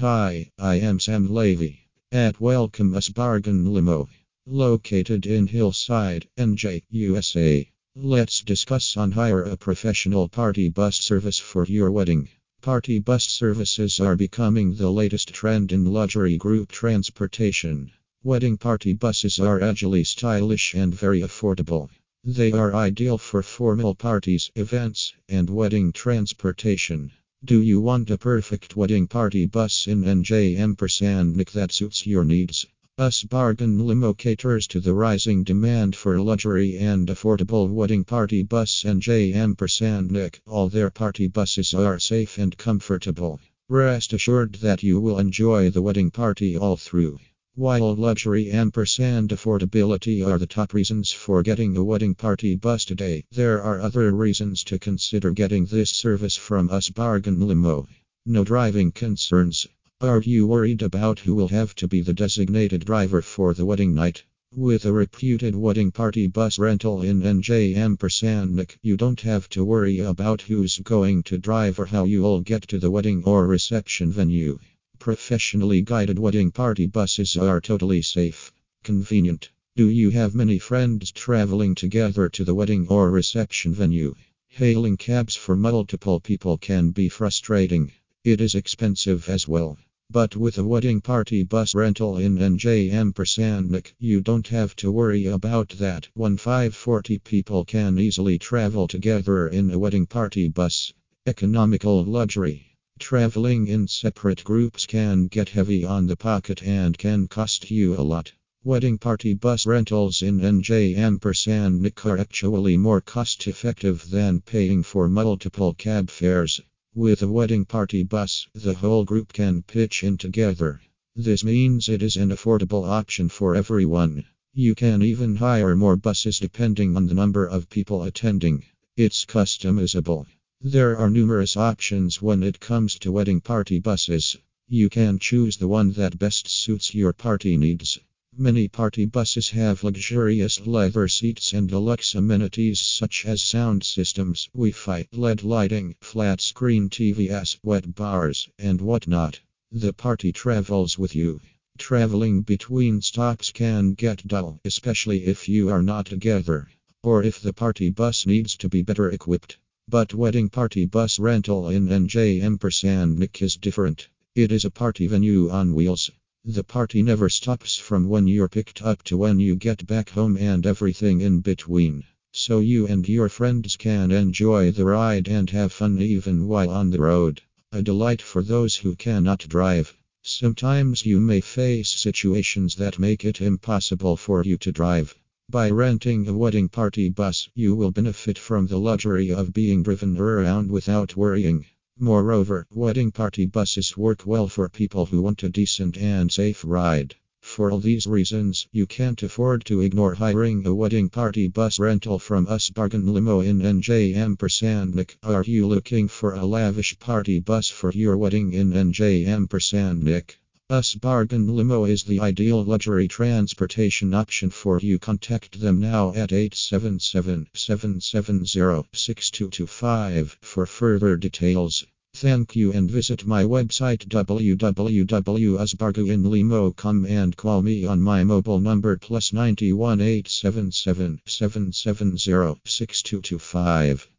Hi, I am Sam Levy at Welcome Us Bargain Limo, located in Hillside, NJ, USA. Let's discuss on hire a professional party bus service for your wedding. Party bus services are becoming the latest trend in luxury group transportation. Wedding party buses are agilely stylish and very affordable. They are ideal for formal parties, events, and wedding transportation. Do you want a perfect wedding party bus in NJ Ampersand that suits your needs? Us Bargain Limo caters to the rising demand for luxury and affordable wedding party bus NJ Ampersand All their party buses are safe and comfortable. Rest assured that you will enjoy the wedding party all through. While luxury ampersand affordability are the top reasons for getting a wedding party bus today, there are other reasons to consider getting this service from us Bargain Limo. No driving concerns. Are you worried about who will have to be the designated driver for the wedding night? With a reputed wedding party bus rental in NJ Ampersand, you don't have to worry about who's going to drive or how you'll get to the wedding or reception venue. Professionally guided wedding party buses are totally safe. Convenient. Do you have many friends traveling together to the wedding or reception venue? Hailing cabs for multiple people can be frustrating. It is expensive as well. But with a wedding party bus rental in NJ Ampersand, you don't have to worry about that. 1540 people can easily travel together in a wedding party bus. Economical luxury. Traveling in separate groups can get heavy on the pocket and can cost you a lot. Wedding party bus rentals in NJ Ampersand are actually more cost effective than paying for multiple cab fares. With a wedding party bus, the whole group can pitch in together. This means it is an affordable option for everyone. You can even hire more buses depending on the number of people attending. It's customizable. There are numerous options when it comes to wedding party buses. You can choose the one that best suits your party needs. Many party buses have luxurious leather seats and deluxe amenities such as sound systems, Wi Fi, LED lighting, flat screen TVS, wet bars, and whatnot. The party travels with you. Traveling between stops can get dull, especially if you are not together, or if the party bus needs to be better equipped. But wedding party bus rental in NJ Ampersand is different. It is a party venue on wheels. The party never stops from when you're picked up to when you get back home and everything in between. So you and your friends can enjoy the ride and have fun even while on the road. A delight for those who cannot drive. Sometimes you may face situations that make it impossible for you to drive. By renting a wedding party bus, you will benefit from the luxury of being driven around without worrying. Moreover, wedding party buses work well for people who want a decent and safe ride. For all these reasons, you can't afford to ignore hiring a wedding party bus rental from us Bargain Limo in NJ Ampersand. Are you looking for a lavish party bus for your wedding in NJ Ampersand? Us Bargain Limo is the ideal luxury transportation option for you. Contact them now at 877 770 6225 for further details. Thank you and visit my website www.usbargainlimo.com and call me on my mobile number plus 91 877 770 6225.